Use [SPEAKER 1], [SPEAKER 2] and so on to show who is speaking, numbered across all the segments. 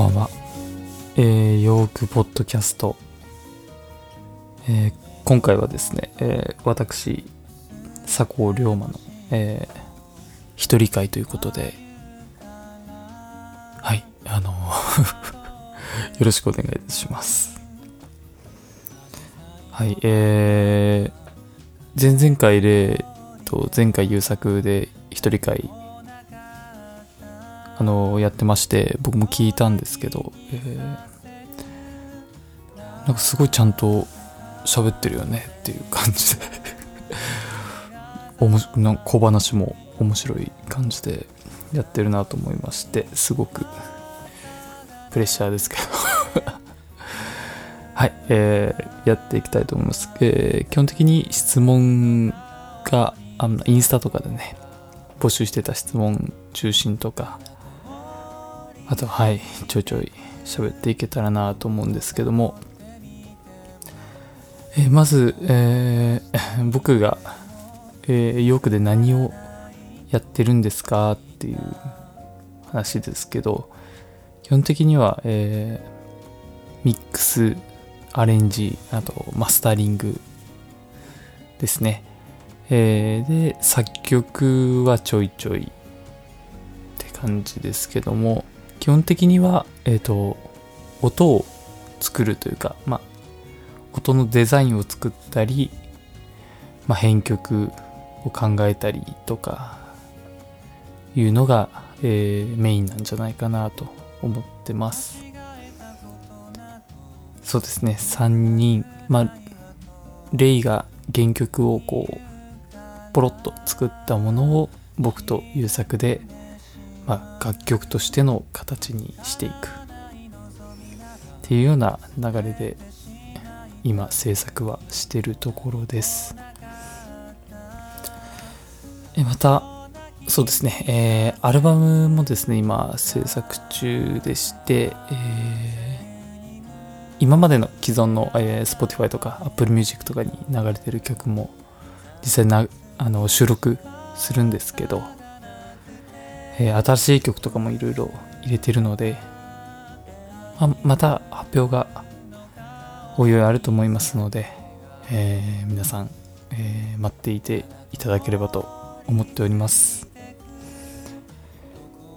[SPEAKER 1] ばんは。えー、ヨークポッドキャスト。えー、今回はですね、えー、私、佐藤龍馬の、えー、一人会ということで、はい、あの よろしくお願いします。はい、えー、前々回例と前回優作で一人会あのやってまして僕も聞いたんですけど、えー、なんかすごいちゃんと喋ってるよねっていう感じで。おもなんか小話も面白い感じでやってるなと思いましてすごくプレッシャーですけど。はい、えー、やっていきたいと思います、えー、基本的に質問があのインスタとかでね募集してた質問中心とかあとはいちょいちょい喋っていけたらなと思うんですけども、え、まず、えー、僕が、えー、ヨークで何をやってるんですかっていう話ですけど基本的には、えー、ミックスアレンジあとマスタリングですね、えー、で作曲はちょいちょいって感じですけども。基本的には、えっ、ー、と、音を作るというか、まあ、音のデザインを作ったり、まあ、編曲を考えたりとか、いうのが、えー、メインなんじゃないかなと思ってます。そうですね、3人、まあ、レイが原曲をこう、ポロッと作ったものを僕と優作でまあ、楽曲としての形にしていく。っていうような流れで今制作はしてるところです。えまたそうですね、えー、アルバムもですね今制作中でして、えー、今までの既存の、えー、Spotify とか Apple Music とかに流れてる曲も実際なあの収録するんですけどえー、新しい曲とかもいろいろ入れてるので、ままた発表がおいおいあると思いますので、えー、皆さん、えー、待っていていただければと思っております。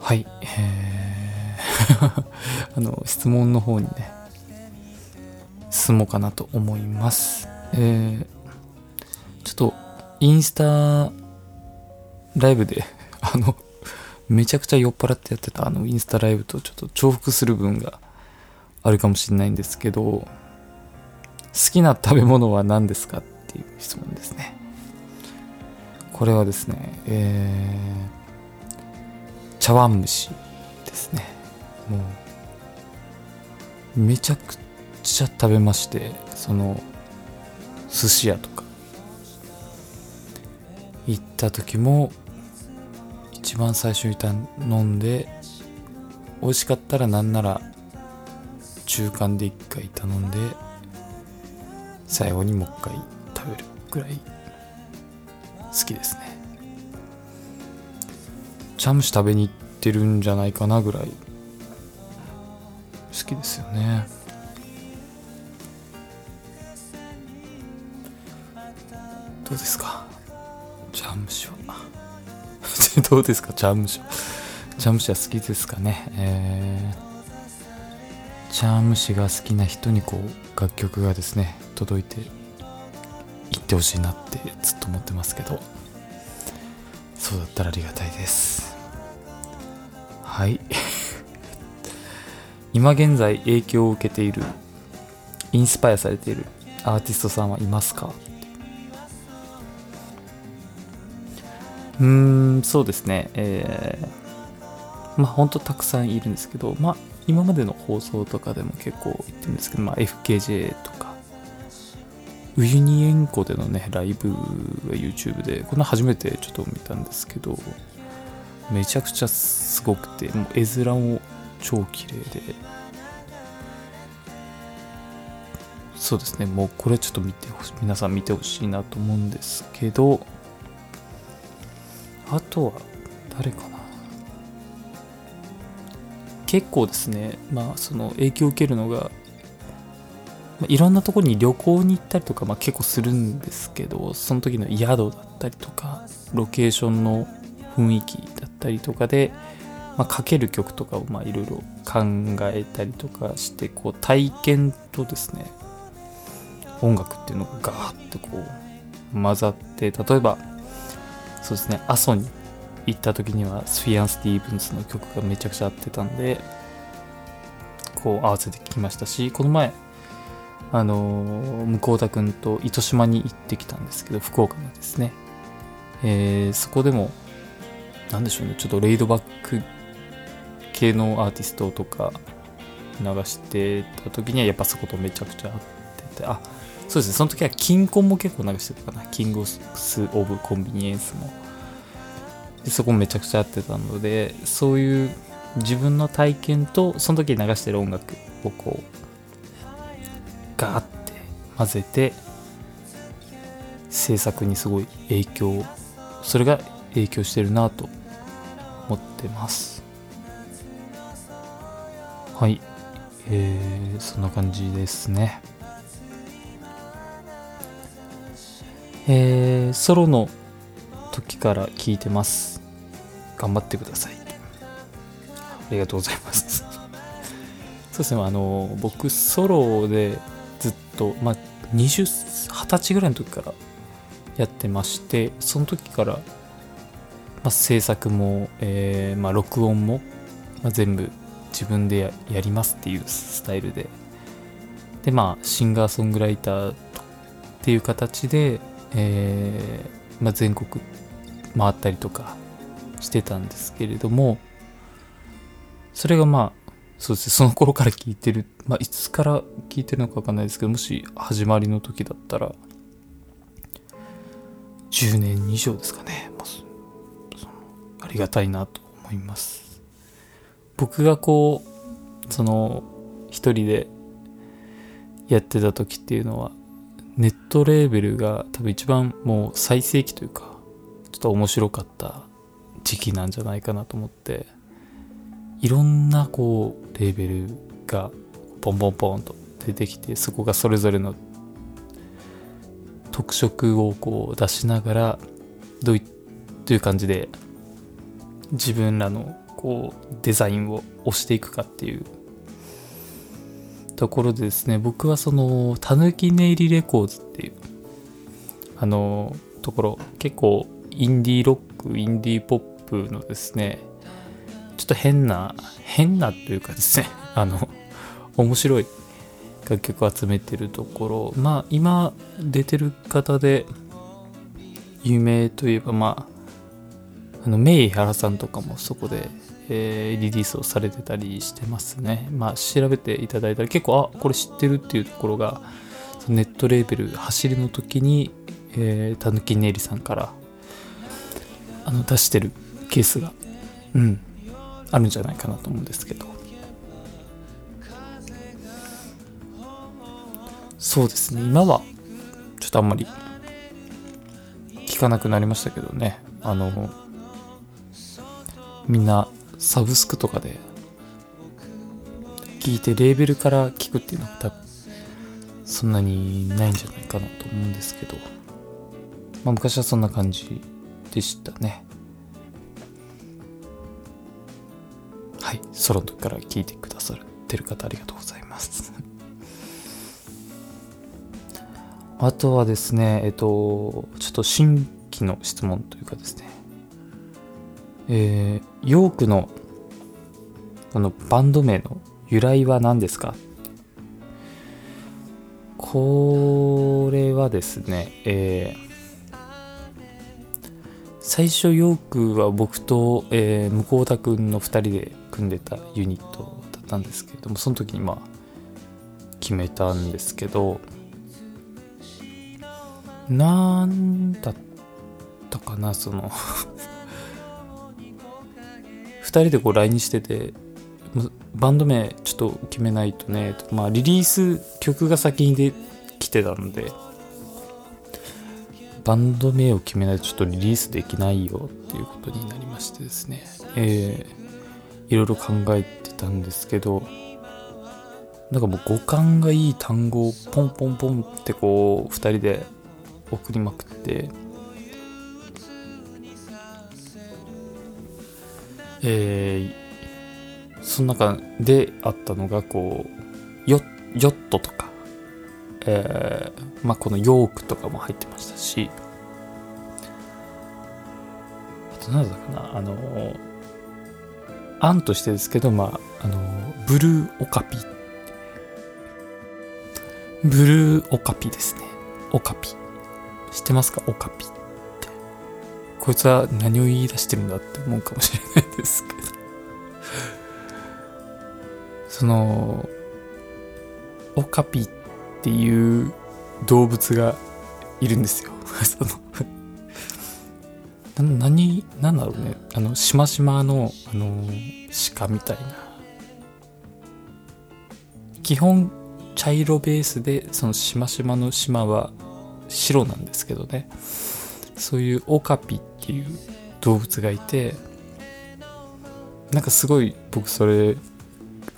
[SPEAKER 1] はい、えー あの、質問の方にね、進もうかなと思います。えー、ちょっと、インスタライブで、あの、めちゃくちゃ酔っ払ってやってたあのインスタライブとちょっと重複する分があるかもしれないんですけど好きな食べ物は何ですかっていう質問ですね。これはですねえー、茶碗蒸しですね。もうめちゃくちゃ食べましてその寿司屋とか。行った時も一番最初に頼んで美味しかったらなんなら中間で1回頼んで最後にもう一回食べるぐらい好きですね。チャムシ食べに行ってるんじゃないかなぐらい好きですよね。どうですか？チャムシは。どうですか？チャームシャ。チャームシャ好きですかね？えー、チャームシが好きな人にこう楽曲がですね、届いていってほしいなってずっと思ってますけど、そうだったらありがたいです。はい。今現在影響を受けている、インスパイアされているアーティストさんはいますか？うーん、そうですね。えー、まあ本当たくさんいるんですけど、まあ今までの放送とかでも結構言ってるんですけど、まあ FKJ とか、ウユニ塩湖でのね、ライブが YouTube で、これ初めてちょっと見たんですけど、めちゃくちゃすごくて、もう絵面も超綺麗で、そうですね、もうこれちょっと見てほし、皆さん見てほしいなと思うんですけど、あとは誰かな。結構ですねまあその影響を受けるのがまいろんなとこに旅行に行ったりとか、まあ、結構するんですけどその時の宿だったりとかロケーションの雰囲気だったりとかで、まあ、かける曲とかをいろいろ考えたりとかしてこう体験とですね音楽っていうのがガーッとこう混ざって例えばそうですね。阿蘇に行った時にはスフィアン・スティーブンスの曲がめちゃくちゃ合ってたんでこう合わせてきましたしこの前あの向田くんと糸島に行ってきたんですけど福岡のですね、えー、そこでも何でしょうね。ちょっとレイドバック系のアーティストとか流してた時にはやっぱそことめちゃくちゃ合っててあそうですね。その時はキンコンも結構流してたかな。キングス・オブ・コンビニエンスも。でそこめちゃくちゃ合ってたのでそういう自分の体験とその時流してる音楽をこうガーって混ぜて制作にすごい影響それが影響してるなと思ってます。はい。えー、そんな感じですね。えー、ソロの時から聞いてます。頑張ってください。ありがとうございます。そうですね。あの僕ソロでずっとまあ20 20歳ぐらいの時からやってましてその時から、まあ、制作も、えー、まあ、録音も、まあ、全部自分でやりますっていうスタイルで。でまあシンガーソングライターっていう形で、えーまあ、全国回ったりとかしてたんですけれどもそれがまあそうですねその頃から聞いてるまあいつから聞いてるのかわかんないですけどもし始まりの時だったら10年以上ですかね、まあ、ありがたいなと思います。僕がこうその一人でやってた時っていうのはネットレーベルが多分一番もう最盛期というかちょっと面白かった時期なんじゃないかなと思っていろんなこうレーベルがポンポンポンと出てきてそこがそれぞれの特色をこう出しながらどういう感じで自分らのこうデザインを押していくかっていうところでですね僕はそのたぬきネイリレコーズっていうあのところ結構インディーロックインディーポップのですねちょっと変な変なというかですね あの面白い楽曲を集めてるところまあ今出てる方で有名といえばまああのメイ原さんとかもそこで、えー、リリースをされてたりしてますね。まあ調べていただいたら結構あこれ知ってるっていうところがネットレーベル走りの時にたぬきねりさんからあの出してるケースがうんあるんじゃないかなと思うんですけど。そうですね。今はちょっとあんまり聞かなくなりましたけどね。あのみんなサブスクとかで聞いてレーベルから聞くっていうのは多分そんなにないんじゃないかなと思うんですけど、まあ、昔はそんな感じでしたね。はい。ソロの時から聞いてくださってる方ありがとうございます。あとはですね、えっと、ちょっと新規の質問というかですね、えー、ヨークのこのバンド名の由来は何ですか？これはですね、えー、最初ヨークは僕と、えー、向田くんの2人で組んでたユニットだったんですけれどもその時にまあ決めたんですけどなんだったかなその人でこう LINE しててバンド名ちょっと決めないとねまあリリース曲が先にできてたのでバンド名を決めないとちょっとリリースできないよっていうことになりましてですね。えー、いろいろ考えてたんですけどなんかもう五感がいい単語をポンポンポンってこう2人で送りまくってえー、その中であったのがこうヨヨットとか、えー、まあこのヨークとかも入ってましたしあと何だかなあの案としてですけどまああのブルーオカピ。ブルーオカピですね。オカピ。知ってますか？オカピ。こいつは何を言い出してるんだって思うかもしれないですけど。そのオカピっていう動物がいるんですよ。そのな何なんだろうね。あのしましまのあの鹿みたいな。基本茶色ベースでそのしましまの島は白なんですけどね。そういうオカピっていう動物がいてなんかすごい僕それ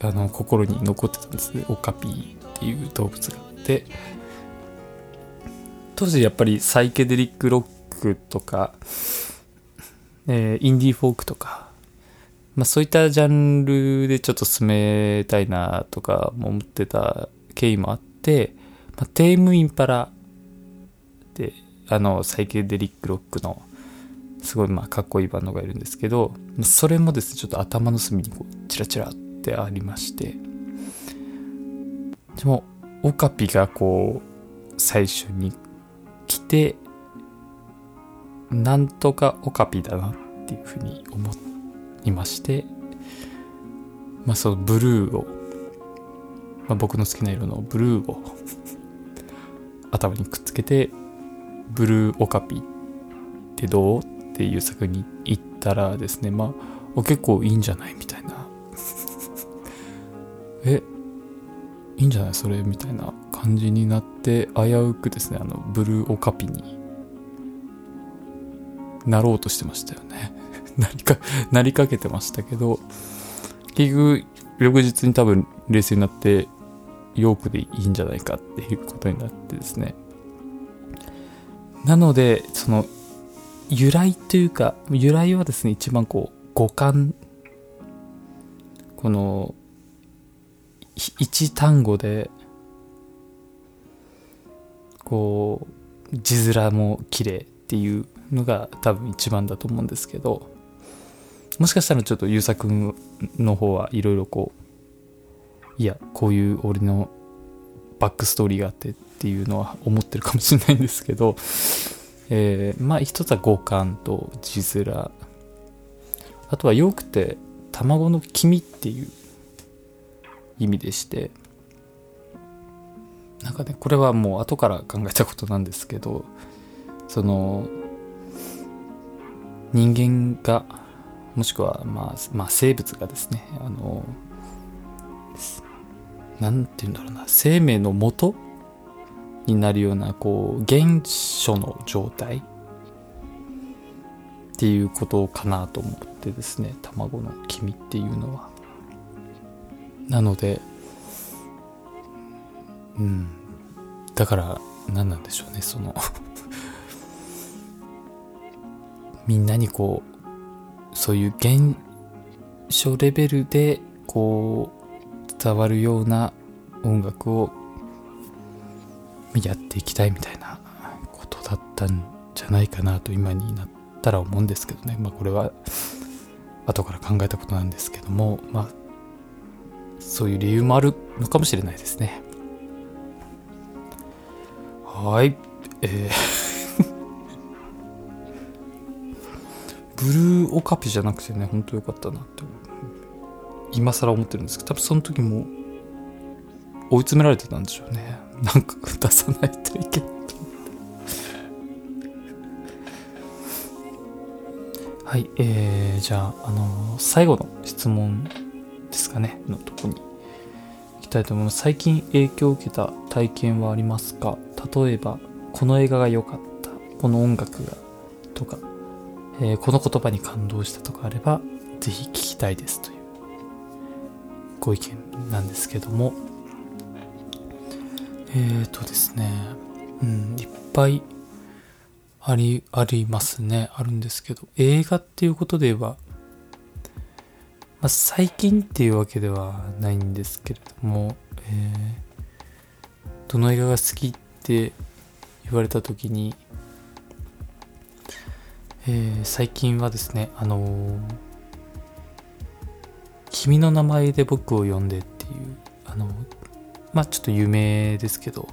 [SPEAKER 1] あの心に残ってたんです。ねオカピーっていう動物があって。当時やっぱりサイケデリックロックとか、えー、インディーフォークとか、まあ、そういったジャンルでちょっと進めたいなとか思ってた経緯もあって、まあ、テームインパラであのサイケデリックロックのすごいまあかっこいいバンドがいるんですけどそれもですねちょっと頭の隅にこうチラチラってありまして。でもオカピがこう最初に来てなんとかオカピだなっていうふうに思いまして。まあそのブルーを、まあ、僕の好きな色のブルーを頭にくっつけてブルーオカピってどう？っていう作に行ったらですねまあ結構いいんじゃないみたいな。えいいんじゃない？それみたいな感じになって危うくですねあのブルーオカピになろうとしてましたよね。なりかなりかけてましたけど結局翌日に多分冷静になってヨークでいいんじゃないかっていうことになってですね。なのでその由来というか由来はですね一番こう五感。この一単語でこう字面も綺麗っていうのが多分一番だと思うんですけどもしかしたらちょっと優作君の方はいろいろこういやこういう俺のバックストーリーがあってっていうのは思ってるかもしれないんですけど、えー、まあ一つは五感と字面。あとはよくて卵の黄身っていう意味でして。なんかねこれはもう後から考えたことなんですけど。その人間がもしくは、まあ、まあ生物がですね。あの何て言うんだろうな。生命のもとになるようなこう原初の状態っていうことかなと思ってですね卵の黄身っていうのは。なのでうん。だから何なんでしょうねその。みんなにこうそういう現象レベルでこう伝わるような音楽をやっていきたいみたいなことだったんじゃないかなと今になったら思うんですけどね。まあこれは後から考えたことなんですけどもまあそういう理由もあるのかもしれないですね。はい。えー。ブルーオカピじゃなくてねほんとよかったなって今更思ってるんですけど多分その時も追い詰められてたんでしょうね。なんか出さないといけない。はい、えー、じゃあ、あのー、最後の質問ですかね、のとこに。行きたいと思います。最近影響を受けた体験はありますか？例えば、この映画が良かった、この音楽が、とか、えー、この言葉に感動したとかあれば、ぜひ聞きたいですというご意見なんですけどもえーとですねうんいっぱいありありますね。あるんですけど映画っていうことで言えば、まあ、最近っていうわけではないんですけれども、えー、どの映画が好きって言われた時にえー、最近はですね、あのー、君の名前で僕を呼んでっていう、あのー、まあちょっと有名ですけど、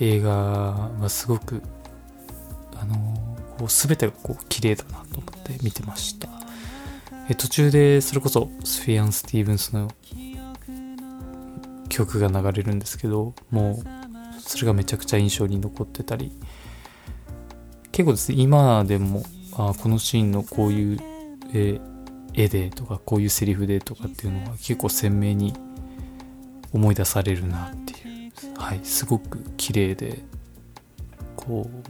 [SPEAKER 1] 映画はすごく、あのー、こう全てがこう綺麗だなと思って見てました。え途中でそれこそスフィアン・スティーブンスの曲が流れるんですけど、もうそれがめちゃくちゃ印象に残ってたり、結構ですね、今でも、あこのシーンのこういう、え絵でとか、こういうセリフでとかっていうのは結構鮮明に思い出されるなっていう、はい、すごく綺麗で、こう、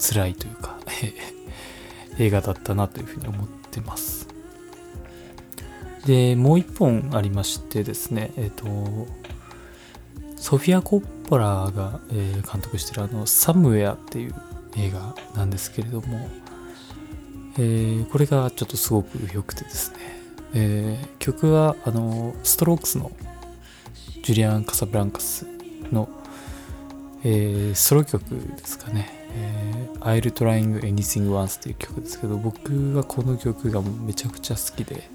[SPEAKER 1] 辛いというか、映画だったなというふうに思ってます。で、もう一本ありましてですね、えっ、ー、と、ソフィア・コッポラが、えー、監督してるあの、サムウェアっていう映画なんですけれども、えー、これがちょっとすごく良くてですね、えー、曲はあの、ストロークスのジュリアン・カサブランカスの、えー、ソロ曲ですかね、えー、I'll Trying Anything Once っていう曲ですけど、僕はこの曲がめちゃくちゃ好きで、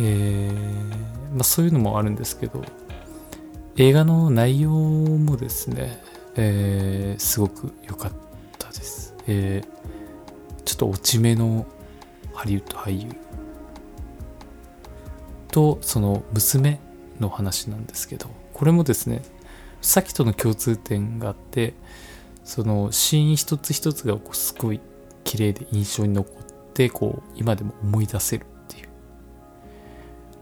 [SPEAKER 1] えーまあ、そういうのもあるんですけど、映画の内容もですね、えー、すごく良かったです。え、ちょっと落ち目のハリウッド俳優とその娘の話なんですけど、これもですね、さっきとの共通点があって、そのシーン一つ一つがこうすごい綺麗で印象に残って、こう今でも思い出せるっていう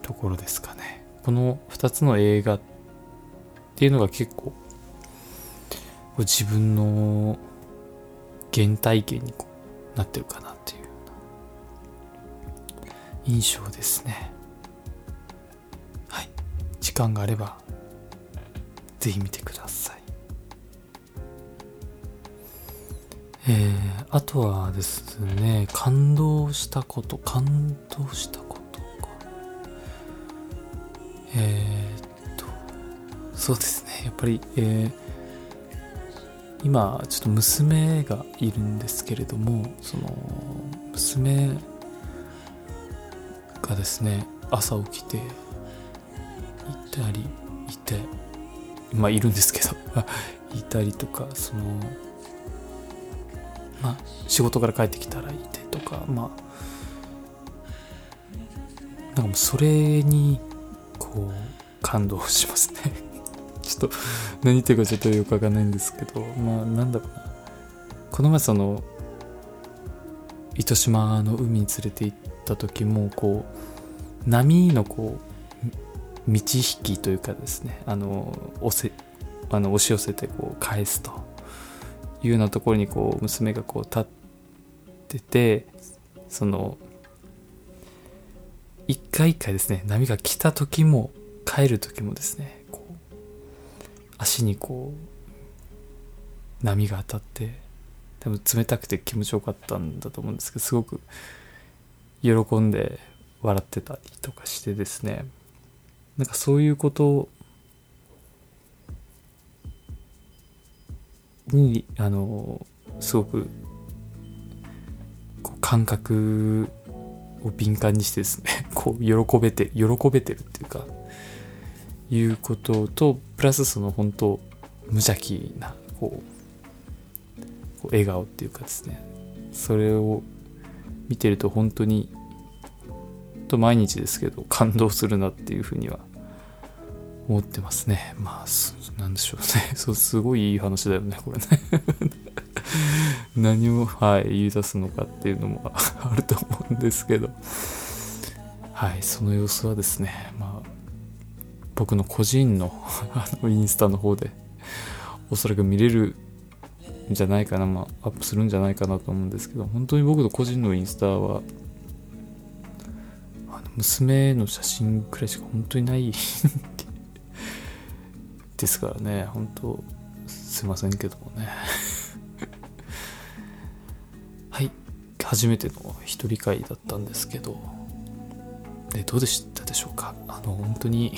[SPEAKER 1] ところですかね。この2つの映画っていうのが結構自分の原体験にこうなってるかなっていう印象ですね時間があればぜひ見てください。えー、あとはですね感動したこと感動したことか。えーそうですね。やっぱり、えー、今ちょっと娘がいるんですけれどもその娘がですね朝起きてたりいてまあいるんですけど いたりとかそのまあ仕事から帰ってきたらいてとかまあなんかもうそれにこう感動しますね ちょっと何言ってるかちょっとよくわかんないんですけど、まあなんだろうな。この前その、糸島の海に連れて行った時も、こう、波のこう、満ち引きというかですね、あの、押せ、あの、押し寄せてこう返すというようなところにこう、娘がこう立ってて、その、一回一回ですね、波が来た時も、帰る時もですねこう、足にこう波が当たって多分冷たくて気持ちよかったんだと思うんですけどすごく喜んで笑ってたりとかしてですね。なんかそういうことにあのすごく感覚を敏感にしてですね こう喜べて喜べてるっていうかいうこととプラスその本当無邪気なこうこう笑顔っていうかですねそれを見てると本当にと毎日ですけど感動するなっていうふうには思ってますね。まあなんでしょうね。そうすごいいい話だよねこれね。何を、はい、言い出すのかっていうのも あると思うんですけど。はいその様子はですねまあ僕の個人のあのインスタの方でおそらく見れるんじゃないかな、まあ、アップするんじゃないかなと思うんですけど、本当に僕の個人のインスタは、娘の写真くらいしか本当にない。ですからね。本当すいませんけどもね。はい。初めての一人会だったんですけど。でどうでしたでしょうか？あの本当に。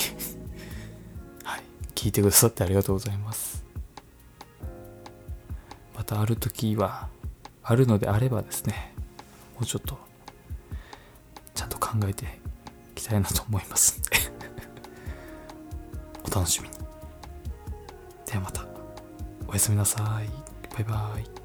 [SPEAKER 1] はい。聞いてくださってありがとうございます。またある時はあるのであればですね。もうちょっとちゃんと考えてたいなと思います。ん でお楽しみに。ではまた。おやすみなさい。バイバイ。